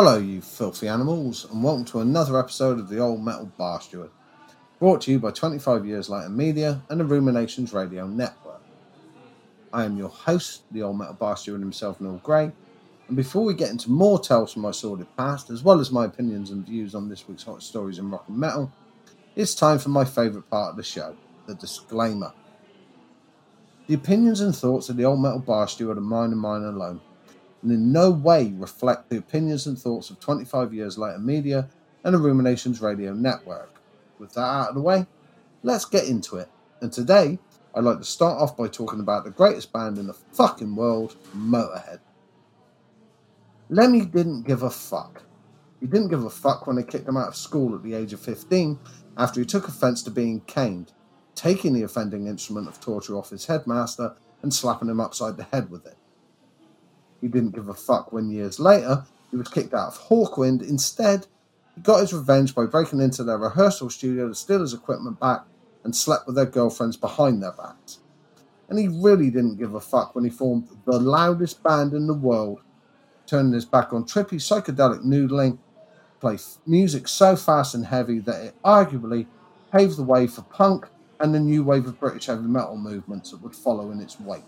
Hello, you filthy animals, and welcome to another episode of the Old Metal Bar Steward, brought to you by 25 Years Later Media and the Ruminations Radio Network. I am your host, the Old Metal Bar Steward himself, Neil Gray, and before we get into more tales from my sordid past, as well as my opinions and views on this week's hot stories in rock and metal, it's time for my favourite part of the show, the disclaimer. The opinions and thoughts of the Old Metal Bar Steward are mine and mine alone and in no way reflect the opinions and thoughts of 25 Years Later Media and the Ruminations Radio Network. With that out of the way, let's get into it. And today, I'd like to start off by talking about the greatest band in the fucking world, Motorhead. Lemmy didn't give a fuck. He didn't give a fuck when they kicked him out of school at the age of 15 after he took offence to being caned, taking the offending instrument of torture off his headmaster and slapping him upside the head with it. He didn't give a fuck when years later he was kicked out of Hawkwind. Instead, he got his revenge by breaking into their rehearsal studio to steal his equipment back and slept with their girlfriends behind their backs. And he really didn't give a fuck when he formed the loudest band in the world, turning his back on trippy psychedelic noodling, play music so fast and heavy that it arguably paved the way for punk and the new wave of British heavy metal movements that would follow in its wake.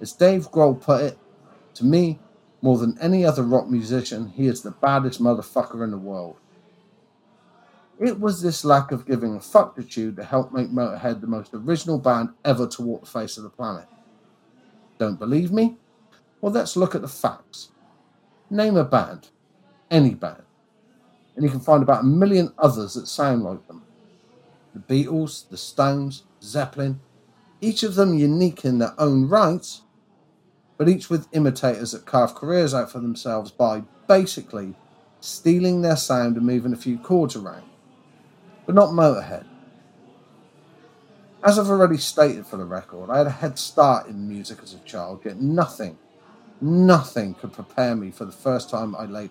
As Dave Grohl put it, to me, more than any other rock musician, he is the baddest motherfucker in the world. It was this lack of giving a fuck attitude that helped make Motorhead the most original band ever to walk the face of the planet. Don't believe me? Well, let's look at the facts. Name a band, any band, and you can find about a million others that sound like them. The Beatles, the Stones, Zeppelin, each of them unique in their own rights, but each with imitators that carve careers out for themselves by basically stealing their sound and moving a few chords around. But not Motorhead. As I've already stated for the record, I had a head start in music as a child, yet nothing, nothing could prepare me for the first time I laid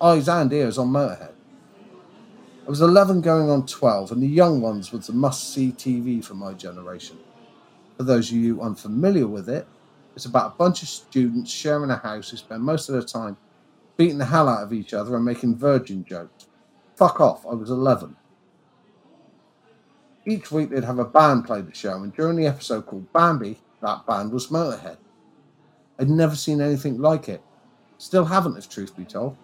eyes and ears on Motorhead. I was 11 going on 12, and the young ones was the must see TV for my generation. For those of you unfamiliar with it, it's about a bunch of students sharing a house who spend most of their time beating the hell out of each other and making virgin jokes. Fuck off, I was 11. Each week they'd have a band play the show, and during the episode called Bambi, that band was Motorhead. I'd never seen anything like it. Still haven't, if truth be told.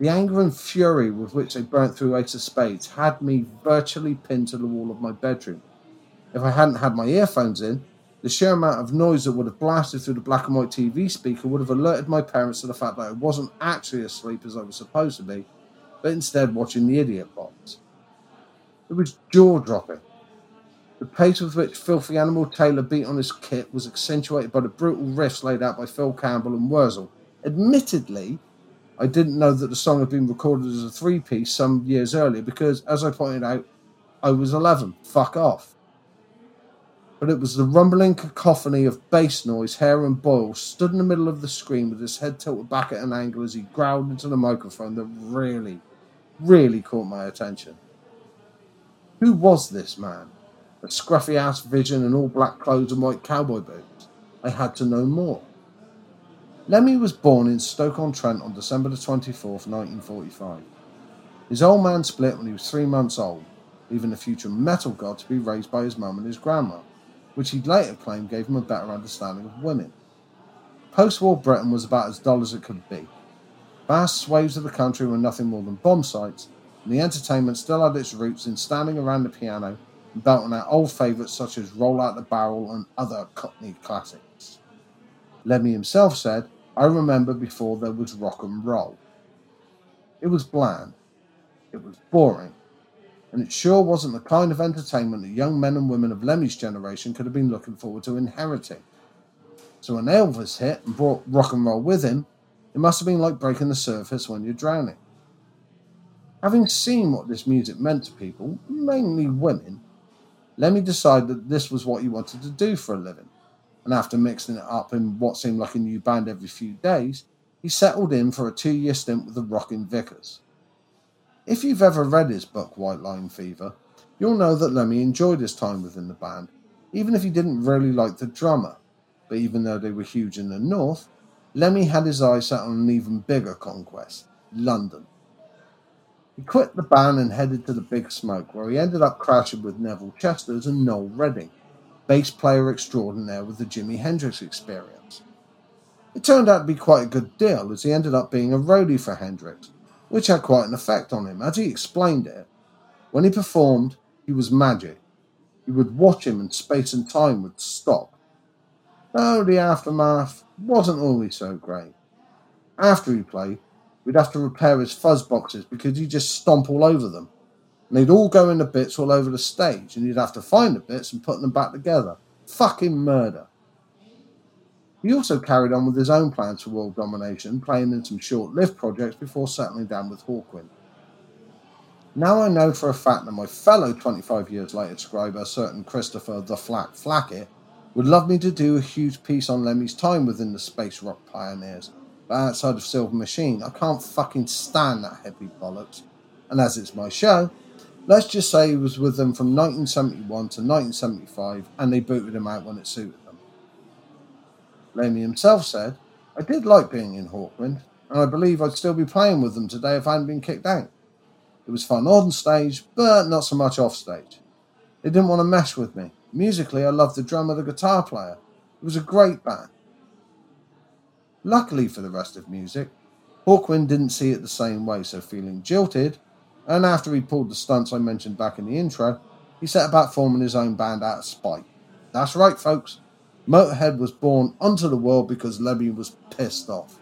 The anger and fury with which they burnt through Ace of Spades had me virtually pinned to the wall of my bedroom. If I hadn't had my earphones in, the sheer amount of noise that would have blasted through the black and white TV speaker would have alerted my parents to the fact that I wasn't actually asleep as I was supposed to be, but instead watching the idiot box. It was jaw dropping. The pace with which Philthy Animal Taylor beat on his kit was accentuated by the brutal riffs laid out by Phil Campbell and Wurzel. Admittedly, I didn't know that the song had been recorded as a three piece some years earlier because, as I pointed out, I was 11. Fuck off but it was the rumbling cacophony of bass noise Aaron Boyle stood in the middle of the screen with his head tilted back at an angle as he growled into the microphone that really, really caught my attention. Who was this man? A scruffy ass vision in all black clothes and white cowboy boots. I had to know more. Lemmy was born in Stoke-on-Trent on December the 24th, 1945. His old man split when he was three months old, leaving the future metal god to be raised by his mum and his grandma which he later claimed gave him a better understanding of women. Post war Britain was about as dull as it could be. Vast swathes of the country were nothing more than bomb sites, and the entertainment still had its roots in standing around the piano and belting out old favourites such as Roll Out the Barrel and other Cockney classics. Lemmy himself said, I remember before there was rock and roll. It was bland. It was boring and it sure wasn't the kind of entertainment that young men and women of Lemmy's generation could have been looking forward to inheriting. So when Elvis hit and brought rock and roll with him, it must have been like breaking the surface when you're drowning. Having seen what this music meant to people, mainly women, Lemmy decided that this was what he wanted to do for a living. And after mixing it up in what seemed like a new band every few days, he settled in for a two year stint with the Rockin' Vickers. If you've ever read his book, White Line Fever, you'll know that Lemmy enjoyed his time within the band, even if he didn't really like the drummer. But even though they were huge in the north, Lemmy had his eyes set on an even bigger conquest London. He quit the band and headed to the Big Smoke, where he ended up crashing with Neville Chesters and Noel Redding, bass player extraordinaire with the Jimi Hendrix experience. It turned out to be quite a good deal, as he ended up being a roadie for Hendrix, which had quite an effect on him. As he explained it, when he performed, he was magic. You would watch him and space and time would stop. Though the aftermath wasn't always so great. After he played, we'd have to repair his fuzz boxes because he'd just stomp all over them. And they'd all go into bits all over the stage, and you'd have to find the bits and put them back together. Fucking murder. He also carried on with his own plans for world domination, playing in some short lived projects before settling down with Hawkwind. Now I know for a fact that my fellow 25 years later scribe, a certain Christopher the Flat Flackett, would love me to do a huge piece on Lemmy's time within the space rock pioneers. But outside of Silver Machine, I can't fucking stand that heavy bollocks. And as it's my show, let's just say he was with them from 1971 to 1975 and they booted him out when it suited them. Lemmy himself said, I did like being in Hawkwind, and I believe I'd still be playing with them today if I hadn't been kicked out. It was fun on stage, but not so much off stage. They didn't want to mess with me. Musically, I loved the drummer, the guitar player. It was a great band. Luckily for the rest of music, Hawkwind didn't see it the same way, so feeling jilted, and after he pulled the stunts I mentioned back in the intro, he set about forming his own band out of spite. That's right, folks. Motorhead was born onto the world because Lemmy was pissed off.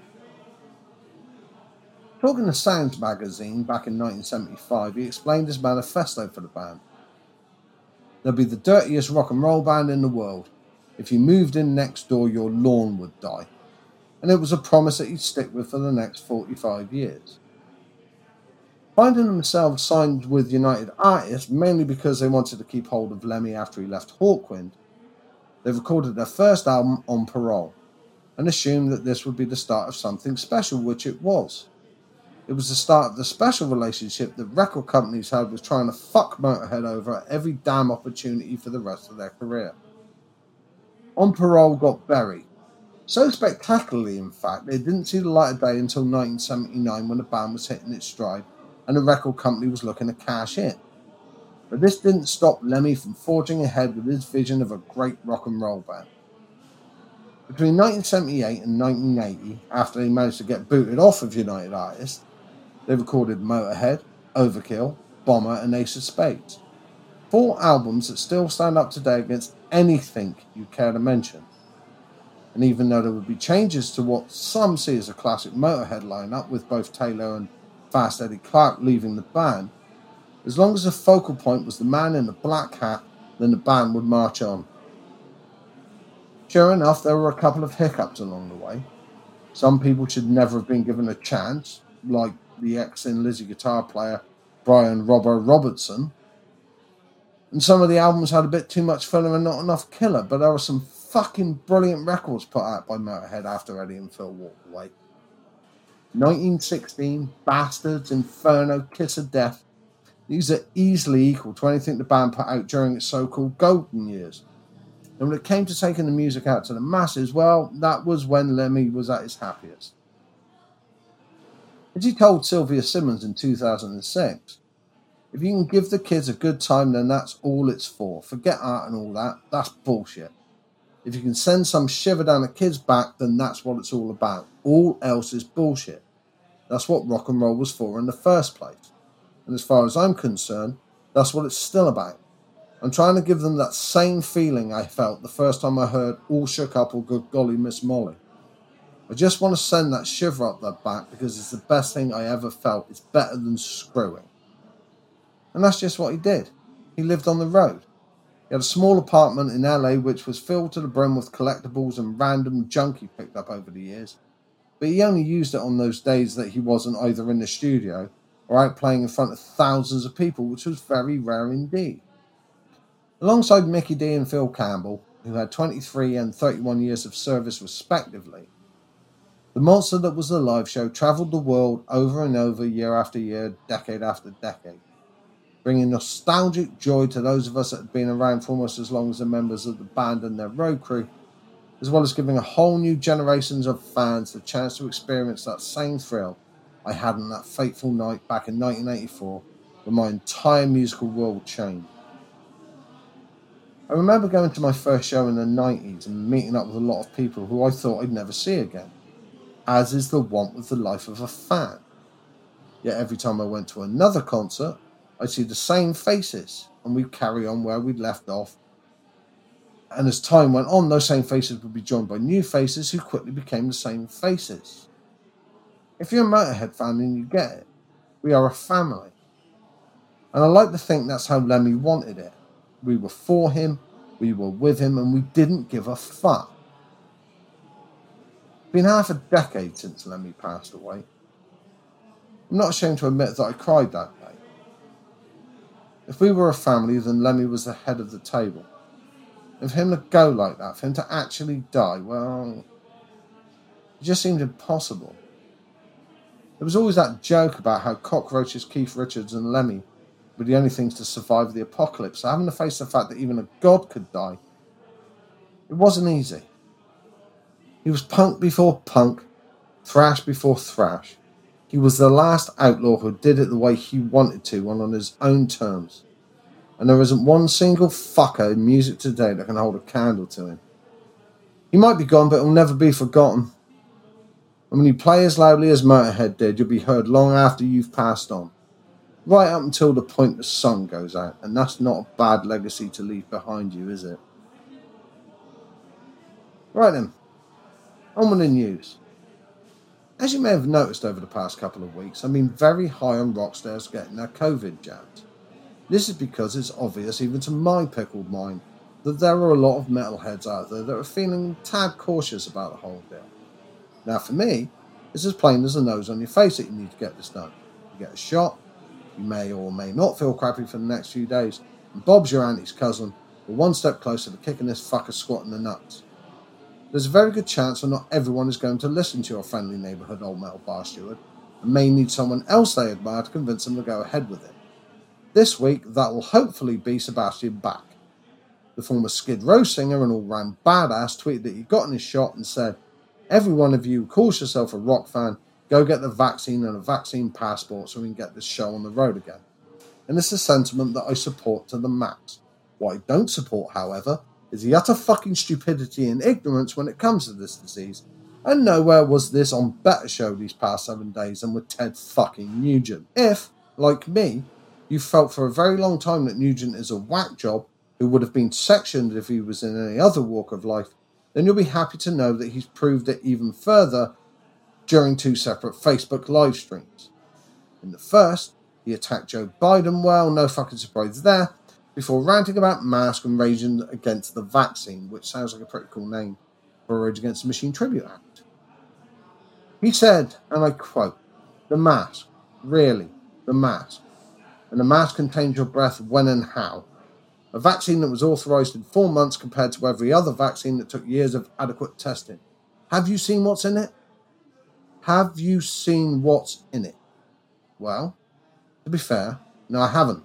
Talking to Sounds magazine back in 1975, he explained his manifesto for the band. They'll be the dirtiest rock and roll band in the world. If you moved in next door, your lawn would die. And it was a promise that he'd stick with for the next 45 years. Finding themselves signed with United Artists mainly because they wanted to keep hold of Lemmy after he left Hawkwind, they recorded their first album on parole and assumed that this would be the start of something special, which it was. It was the start of the special relationship that record companies had with trying to fuck Motorhead over at every damn opportunity for the rest of their career. On Parole got buried. So spectacularly, in fact, they didn't see the light of day until 1979 when the band was hitting its stride and the record company was looking to cash in. But this didn't stop Lemmy from forging ahead with his vision of a great rock and roll band. Between 1978 and 1980, after they managed to get booted off of United Artists, they recorded Motorhead, Overkill, Bomber, and Ace of Spades. Four albums that still stand up today against anything you care to mention. And even though there would be changes to what some see as a classic Motorhead lineup, with both Taylor and Fast Eddie Clarke leaving the band, as long as the focal point was the man in the black hat, then the band would march on. Sure enough, there were a couple of hiccups along the way. Some people should never have been given a chance, like the ex Thin Lizzy guitar player Brian Robbo Robertson. And some of the albums had a bit too much filler and not enough killer, but there were some fucking brilliant records put out by Motorhead after Eddie and Phil walked away. 1916, Bastards, Inferno, Kiss of Death. These are easily equal to anything the band put out during its so called golden years. And when it came to taking the music out to the masses, well, that was when Lemmy was at his happiest. As he told Sylvia Simmons in 2006, if you can give the kids a good time, then that's all it's for. Forget art and all that. That's bullshit. If you can send some shiver down a kid's back, then that's what it's all about. All else is bullshit. That's what rock and roll was for in the first place. And as far as I'm concerned, that's what it's still about. I'm trying to give them that same feeling I felt the first time I heard All Shook Up or Good Golly Miss Molly. I just want to send that shiver up their back because it's the best thing I ever felt. It's better than screwing. And that's just what he did. He lived on the road. He had a small apartment in LA which was filled to the brim with collectibles and random junk he picked up over the years. But he only used it on those days that he wasn't either in the studio out playing in front of thousands of people, which was very rare indeed. Alongside Mikkey Dee and Phil Campbell, who had 23 and 31 years of service respectively, the monster that was the live show travelled the world over and over, year after year, decade after decade, bringing nostalgic joy to those of us that had been around for almost as long as the members of the band and their road crew, as well as giving a whole new generations of fans the chance to experience that same thrill I had on that fateful night back in 1984 when my entire musical world changed. I remember going to my first show in the 90s and meeting up with a lot of people who I thought I'd never see again, as is the want with the life of a fan. Yet every time I went to another concert, I'd see the same faces and we'd carry on where we'd left off. And as time went on, those same faces would be joined by new faces who quickly became the same faces. If you're a Motorhead fan, then you get it. We are a family. And I like to think that's how Lemmy wanted it. We were for him, we were with him, and we didn't give a fuck. It's been half a decade since Lemmy passed away. I'm not ashamed to admit that I cried that day. If we were a family, then Lemmy was the head of the table. And for him to go like that, for him to actually die, well, it just seemed impossible. There was always that joke about how cockroaches, Keith Richards, and Lemmy were the only things to survive the apocalypse. So having to face the fact that even a god could die, it wasn't easy. He was punk before punk, thrash before thrash. He was the last outlaw who did it the way he wanted to and on his own terms. And there isn't one single fucker in music today that can hold a candle to him. He might be gone, but he'll never be forgotten. And when you play as loudly as Motorhead did, you'll be heard long after you've passed on. Right up until the point the sun goes out, and that's not a bad legacy to leave behind you, is it? Right then, on with the news. As you may have noticed over the past couple of weeks, I've been very high on rock stars getting their COVID jabs. This is because it's obvious, even to my pickled mind, that there are a lot of metalheads out there that are feeling tad cautious about the whole deal. Now, for me, it's as plain as the nose on your face that you need to get this done. You get a shot, you may or may not feel crappy for the next few days, and Bob's your auntie's cousin, we're one step closer to kicking this fucker squat in the nuts. There's a very good chance that not everyone is going to listen to your friendly neighbourhood old metal bar steward and may need someone else they admire to convince them to go ahead with it. This week, that will hopefully be Sebastian Bach. The former Skid Row singer and all round badass tweeted that he got in his shot and said, Every one of you calls yourself a rock fan, go get the vaccine and a vaccine passport so we can get this show on the road again. And it's a sentiment that I support to the max. What I don't support, however, is the utter fucking stupidity and ignorance when it comes to this disease. And nowhere was this on better show these past seven days than with Ted fucking Nugent. If, like me, you felt for a very long time that Nugent is a whack job who would have been sectioned if he was in any other walk of life, then you'll be happy to know that he's proved it even further during two separate Facebook live streams. In the first, he attacked Joe Biden well, no fucking surprise there, before ranting about masks and raging against the vaccine, which sounds like a pretty cool name for a Rage Against the Machine tribute act. He said, and I quote, the mask, really, the mask. And the mask contains your breath when and how. A vaccine that was authorized in four months compared to every other vaccine that took years of adequate testing. Have you seen what's in it? Have you seen what's in it? Well, to be fair, no, I haven't.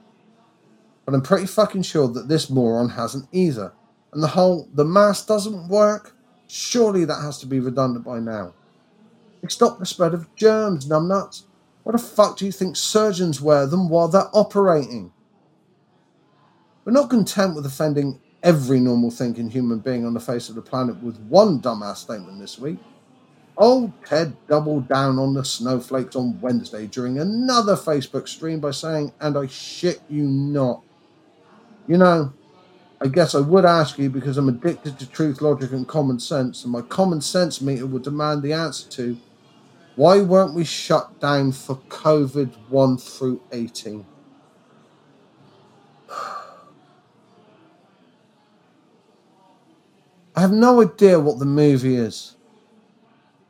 But I'm pretty fucking sure that this moron hasn't either. And the whole, the mask doesn't work, surely that has to be redundant by now. They stop the spread of germs, numbnuts. What the fuck do you think surgeons wear them while they're operating? We're not content with offending every normal thinking human being on the face of the planet with one dumbass statement this week. Old Ted doubled down on the snowflakes on Wednesday during another Facebook stream by saying, and I shit you not, you know, I guess I would ask you because I'm addicted to truth, logic, and common sense, and my common sense meter would demand the answer to why weren't we shut down for COVID 1 through 18? I have no idea what the movie is.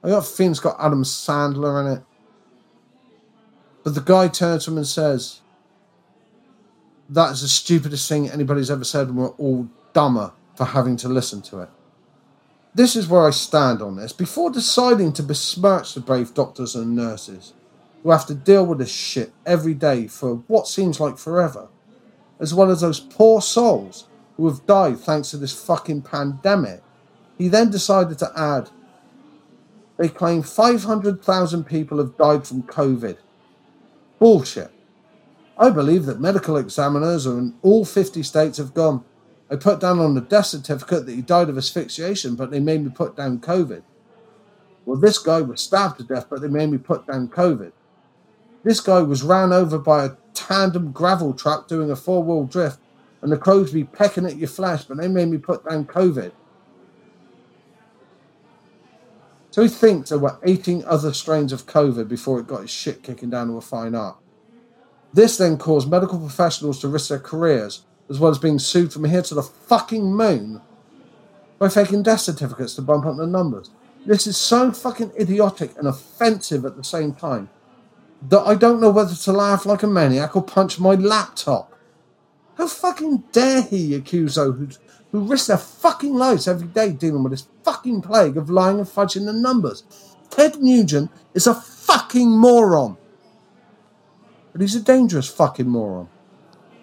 I got it's got Adam Sandler in it. But the guy turns to him and says, that is the stupidest thing anybody's ever said, and we're all dumber for having to listen to it. This is where I stand on this. Before deciding to besmirch the brave doctors and nurses who have to deal with this shit every day for what seems like forever, as well as those poor souls who have died thanks to this fucking pandemic, He then decided to add, they claim 500,000 people have died from COVID. Bullshit. I believe that medical examiners in all 50 states have gone. I put down on the death certificate that he died of asphyxiation, but they made me put down COVID. Well, this guy was stabbed to death, but they made me put down COVID. This guy was ran over by a tandem gravel truck doing a four wheel drift, and the crows be pecking at your flesh, but they made me put down COVID. So he thinks there were 18 other strains of COVID before it got his shit kicking down to a fine art. This then caused medical professionals to risk their careers, as well as being sued from here to the fucking moon by faking death certificates to bump up the numbers. This is so fucking idiotic and offensive at the same time that I don't know whether to laugh like a maniac or punch my laptop. How fucking dare he accuse those who risk their fucking lives every day dealing with this fucking plague of lying and fudging the numbers? Ted Nugent is a fucking moron. But he's a dangerous fucking moron.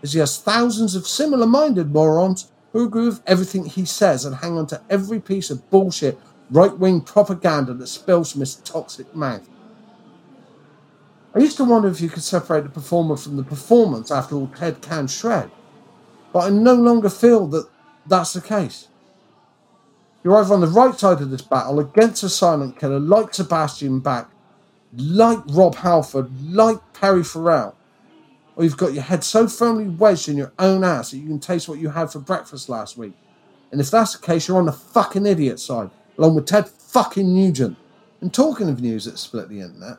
As he has thousands of similar minded morons who agree with everything he says and hang on to every piece of bullshit right wing propaganda that spills from his toxic mouth. I used to wonder if you could separate the performer from the performance after all Ted can shred, but I no longer feel that that's the case. You're either on the right side of this battle against a silent killer like Sebastian Bach, like Rob Halford, like Perry Farrell, or you've got your head so firmly wedged in your own ass that you can taste what you had for breakfast last week. And if that's the case, you're on the fucking idiot side along with Ted fucking Nugent. And talking of news that split the internet,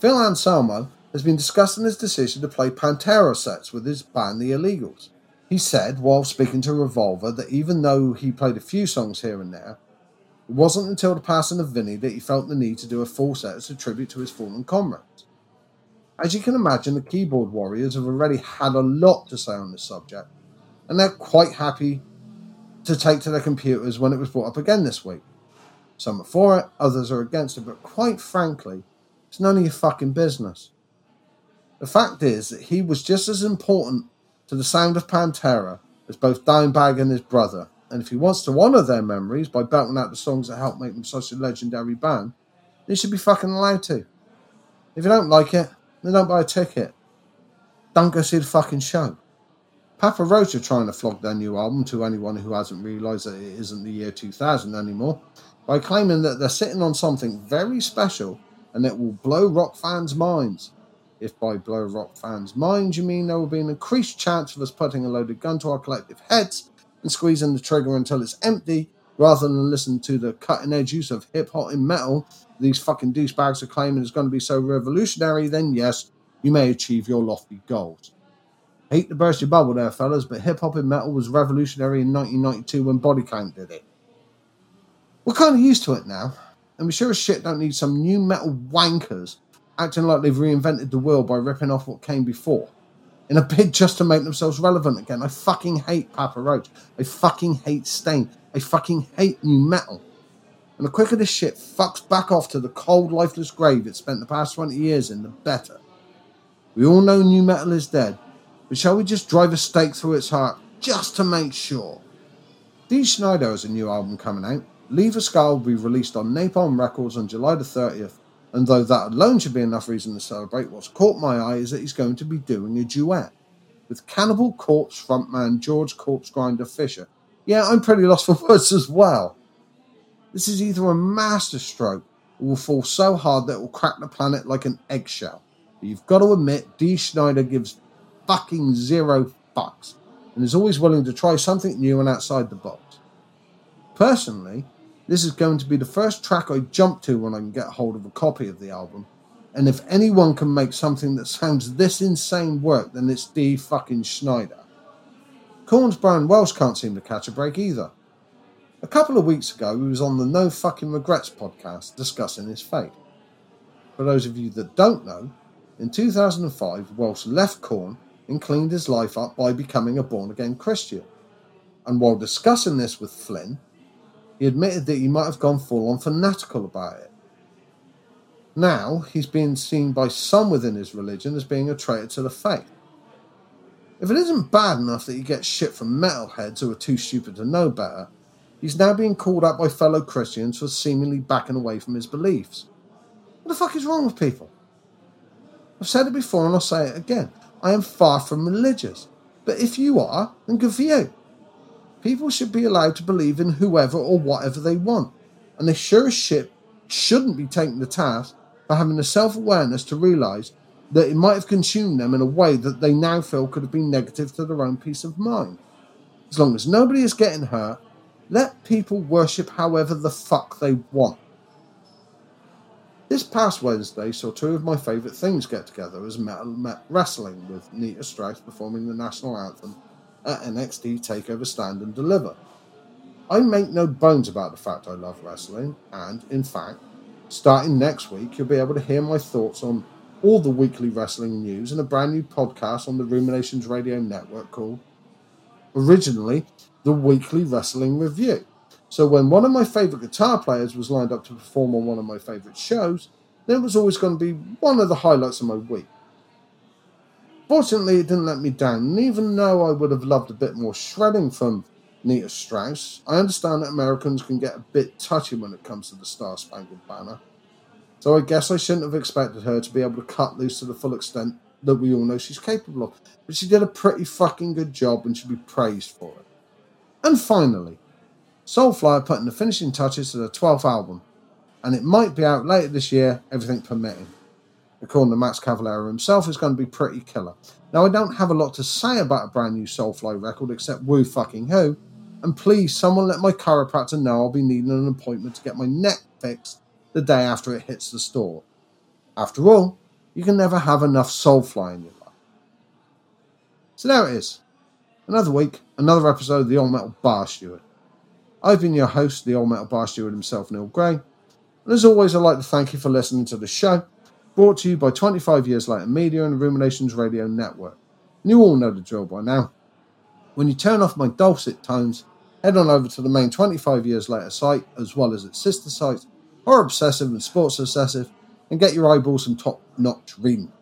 Phil Anselmo has been discussing his decision to play Pantera sets with his band The Illegals. He said, while speaking to Revolver, that even though he played a few songs here and there, it wasn't until the passing of Vinnie that he felt the need to do a full set as a tribute to his fallen comrades. As you can imagine, the keyboard warriors have already had a lot to say on this subject, and they're quite happy to take to their computers when it was brought up again this week. Some are for it, others are against it, but quite frankly, it's none of your fucking business. The fact is that he was just as important to the sound of Pantera as both Dimebag and his brother, and if he wants to honour their memories by belting out the songs that helped make them such a legendary band, he should be fucking allowed to. If you don't like it, then don't buy a ticket. Don't go see the fucking show. Papa Roach are trying to flog their new album to anyone who hasn't realised that it isn't the year 2000 anymore by claiming that they're sitting on something very special and it will blow rock fans' minds. If by blow rock fans' minds you mean there will be an increased chance of us putting a loaded gun to our collective heads and squeezing the trigger until it's empty, rather than listen to the cutting edge use of hip hop in metal these fucking douchebags are claiming is going to be so revolutionary, then yes, you may achieve your lofty goals. hate to burst your bubble there, fellas, but hip hop in metal was revolutionary in 1992 when Body Count did it. We're kind of used to it now, and we sure as shit don't need some new metal wankers acting like they've reinvented the world by ripping off what came before in a bid just to make themselves relevant again. I fucking hate Papa Roach. I fucking hate Staind. I fucking hate new metal. And the quicker this shit fucks back off to the cold, lifeless grave it spent the past 20 years in, the better. We all know new metal is dead, but shall we just drive a stake through its heart just to make sure? Dee Snider has a new album coming out. Leave a Scar will be released on Napalm Records on July the 30th, and though that alone should be enough reason to celebrate, what's caught my eye is that he's going to be doing a duet with Cannibal Corpse frontman George Corpsegrinder Fisher. Yeah, I'm pretty lost for words as well. This is either a masterstroke or will fall so hard that it will crack the planet like an eggshell. But you've got to admit, Dee Snider gives fucking zero fucks and is always willing to try something new and outside the box. Personally, this is going to be the first track I jump to when I can get hold of a copy of the album. And if anyone can make something that sounds this insane work, then it's Dee fucking Snider. Korn's Brian Welch can't seem to catch a break either. A couple of weeks ago, he was on the No Fucking Regrets podcast discussing his fate. For those of you that don't know, in 2005, Welsh left Korn and cleaned his life up by becoming a born again Christian. And while discussing this with Flynn, he admitted that he might have gone full on fanatical about it. Now, he's being seen by some within his religion as being a traitor to the faith. If it isn't bad enough that he gets shit from metalheads who are too stupid to know better, he's now being called out by fellow Christians for seemingly backing away from his beliefs. What the fuck is wrong with people? I've said it before and I'll say it again. I am far from religious. But if you are, then good for you. People should be allowed to believe in whoever or whatever they want. And they sure as shit shouldn't be taken to task for having the self awareness to realise that it might have consumed them in a way that they now feel could have been negative to their own peace of mind. As long as nobody is getting hurt, let people worship however the fuck they want. This past Wednesday saw two of my favourite things get together as metal met wrestling with Nita Strauss performing the national anthem at NXT TakeOver Stand and Deliver. I make no bones about the fact I love wrestling, and in fact, starting next week, you'll be able to hear my thoughts on all the weekly wrestling news in a brand new podcast on the Ruminations Radio Network called originally the Weekly Wrestling Review. So when one of my favourite guitar players was lined up to perform on one of my favourite shows, then it was always going to be one of the highlights of my week. Fortunately, it didn't let me down, and even though I would have loved a bit more shredding from Nita Strauss, I understand that Americans can get a bit touchy when it comes to the Star Spangled Banner. So I guess I shouldn't have expected her to be able to cut loose to the full extent that we all know she's capable of. But she did a pretty fucking good job and should be praised for it. And finally, Soulfly putting the finishing touches to their 12th album, and it might be out later this year, everything permitting. According to Max Cavalera himself, it's going to be pretty killer. Now, I don't have a lot to say about a brand new Soulfly record except woo fucking who, and please, someone let my chiropractor know I'll be needing an appointment to get my neck fixed the day after it hits the store. After all, you can never have enough Soulfly in your life. So there it is. Another week, another episode of the Old Metal Bar Steward. I've been your host, the Old Metal Bar Steward himself, Neil Gray. And as always, I'd like to thank you for listening to the show, brought to you by 25 Years Later Media and Ruminations Radio Network. And you all know the drill by now. When you turn off my dulcet tones, head on over to the main 25 Years Later site, as well as its sister sites, Horror Obsessive and Sports Obsessive, and get your eyeballs some top notch reading.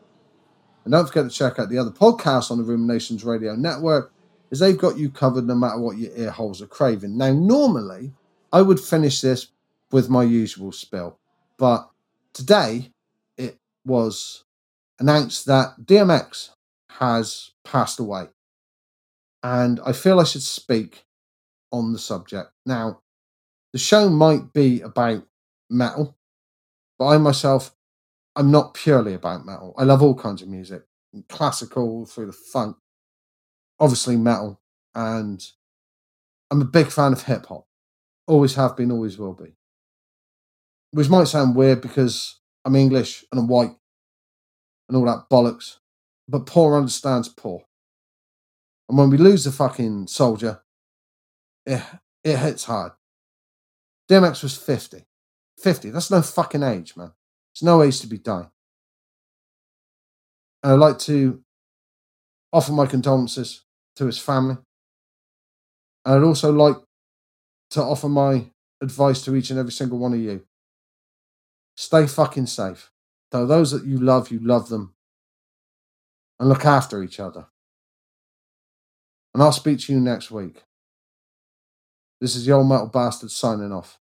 And don't forget to check out the other podcasts on the Ruminations Radio Network, as they've got you covered no matter what your ear holes are craving. Now, normally I would finish this with my usual spill, but today was announced that DMX has passed away. And I feel I should speak on the subject. Now, the show might be about metal, but I myself, I'm not purely about metal. I love all kinds of music, classical through the funk, obviously metal, and I'm a big fan of hip hop. Always have been, always will be. Which might sound weird because I'm English and I'm white and all that bollocks, but poor understands poor. And when we lose a fucking soldier, it, it hits hard. DMX was 50. 50. That's no fucking age, man. It's no age to be dying. And I'd like to offer my condolences to his family. And I'd also like to offer my advice to each and every single one of you. Stay fucking safe. Though those that you love, you love them. And look after each other. And I'll speak to you next week. This is the old metal bastard signing off.